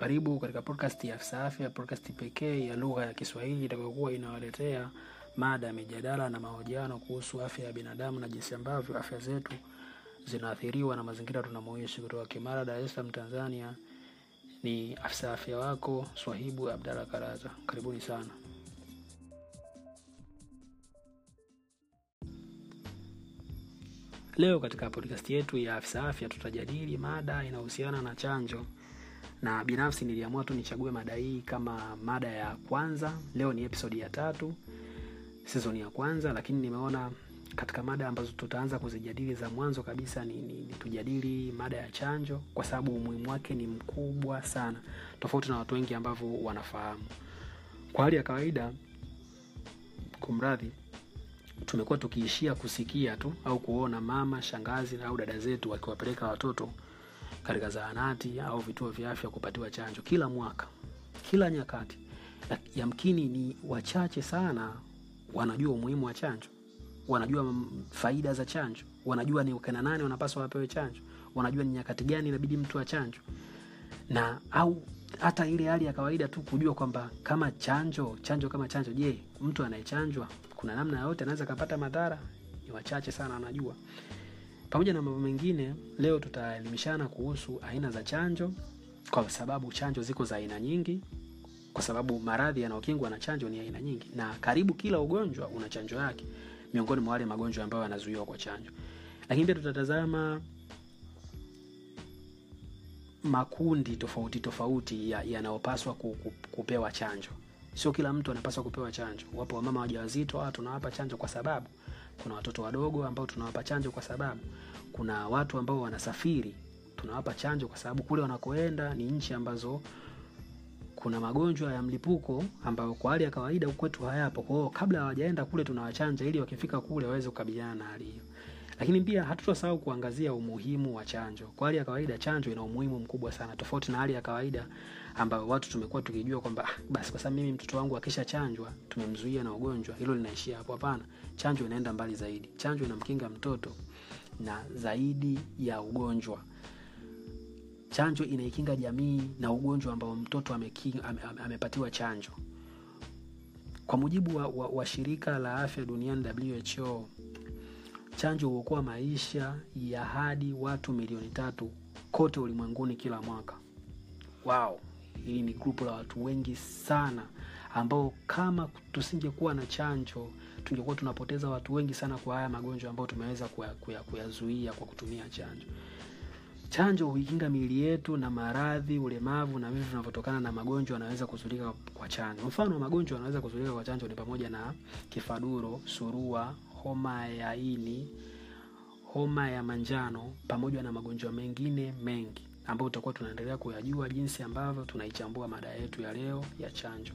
Karibu katika podcast ya Afisa Afya, podcast pekee ya lugha ya Kiswahili itakayokuwa inawaletea mada ya mijadala na mahojiano kuhusu afya ya binadamu na jinsi ambavyo afya zetu zinaathiriwa na mazingira tunamoishi. Kutoka Kimara, Dar es Salaam, Tanzania, ni afisa afya wako Swahibu Abdalla Karaza. Karibuni sana. Leo katika podcast yetu ya afisa afya tutajadili mada inayohusiana na chanjo, na binafsi niliamua tu nichague mada hii kama mada ya kwanza. Leo ni episodi ya tatu sizoni ya kwanza, lakini nimeona katika mada ambazo tutaanza kuzijadili za mwanzo kabisa ni, ni, ni tujadili mada ya chanjo, kwa sababu umuhimu wake ni mkubwa sana, tofauti na watu wengi ambavyo wanafahamu. Kwa hali ya kawaida, kumradhi, tumekuwa tukiishia kusikia tu au kuona mama, shangazi au dada zetu wakiwapeleka watoto katika zahanati au vituo vya afya kupatiwa chanjo kila mwaka, kila nyakati. Yamkini ni wachache sana wanajua umuhimu wa chanjo, wanajua faida za chanjo, wanajua ni kina nani wanapaswa wapewe chanjo, wanajua ni nyakati gani inabidi mtu achanjwe, na au hata ile hali ya kawaida tu kujua kwamba kama chanjo chanjo kama chanjo, je, mtu anayechanjwa kuna namna yoyote anaweza kapata madhara? Ni wachache sana wanajua. Pamoja na mambo mengine, leo tutaelimishana kuhusu aina za chanjo, kwa sababu chanjo ziko za aina nyingi, kwa sababu maradhi yanayokingwa na chanjo ni aina nyingi, na karibu kila ugonjwa una chanjo yake, miongoni mwa wale magonjwa ambayo yanazuiwa kwa chanjo. Lakini pia tutatazama makundi tofauti tofauti yanayopaswa ya kupewa chanjo. Sio kila mtu anapaswa kupewa chanjo. Wapo wamama wajawazito, tunawapa chanjo kwa sababu kuna watoto wadogo ambao tunawapa chanjo kwa sababu kuna watu ambao wanasafiri, tunawapa chanjo kwa sababu kule wanakoenda ni nchi ambazo kuna magonjwa ya mlipuko ambayo kwa hali ya kawaida kwetu hayapo. Kwa hiyo kabla hawajaenda kule tunawachanja ili wakifika kule waweze kukabiliana na hali hiyo. Lakini pia hatutasahau kuangazia umuhimu wa chanjo. Kwa hali ya kawaida chanjo ina umuhimu mkubwa sana, tofauti na hali ya kawaida ambayo watu tumekuwa tukijua kwamba ah, basi kwa sababu mimi mtoto wangu akisha chanjwa tumemzuia na ugonjwa, hilo linaishia hapo. Hapana, chanjo inaenda mbali zaidi. Chanjo inamkinga mtoto na zaidi ya ugonjwa. Chanjo inaikinga jamii na ugonjwa ambao mtoto amekinga, ame, ame, amepatiwa chanjo. Kwa mujibu wa, wa, wa shirika la afya duniani WHO, chanjo huokoa maisha ya hadi watu milioni tatu kote ulimwenguni kila mwaka. Wow, hili ni grupu la watu wengi sana ambao kama tusingekuwa na chanjo tungekuwa tunapoteza watu wengi sana kwa haya magonjwa ambayo tumeweza kuyazuia kuya, kuya kwa kutumia chanjo. Chanjo huikinga miili yetu na maradhi, ulemavu na vitu vinavyotokana na magonjwa yanaweza kuzuilika kwa chanjo. Mfano magonjwa yanaweza kuzuilika kwa chanjo ni pamoja na kifaduro, surua, homa ya ini, homa ya manjano pamoja na magonjwa mengine mengi ambayo tutakuwa tunaendelea kuyajua jinsi ambavyo tunaichambua mada yetu ya leo ya chanjo.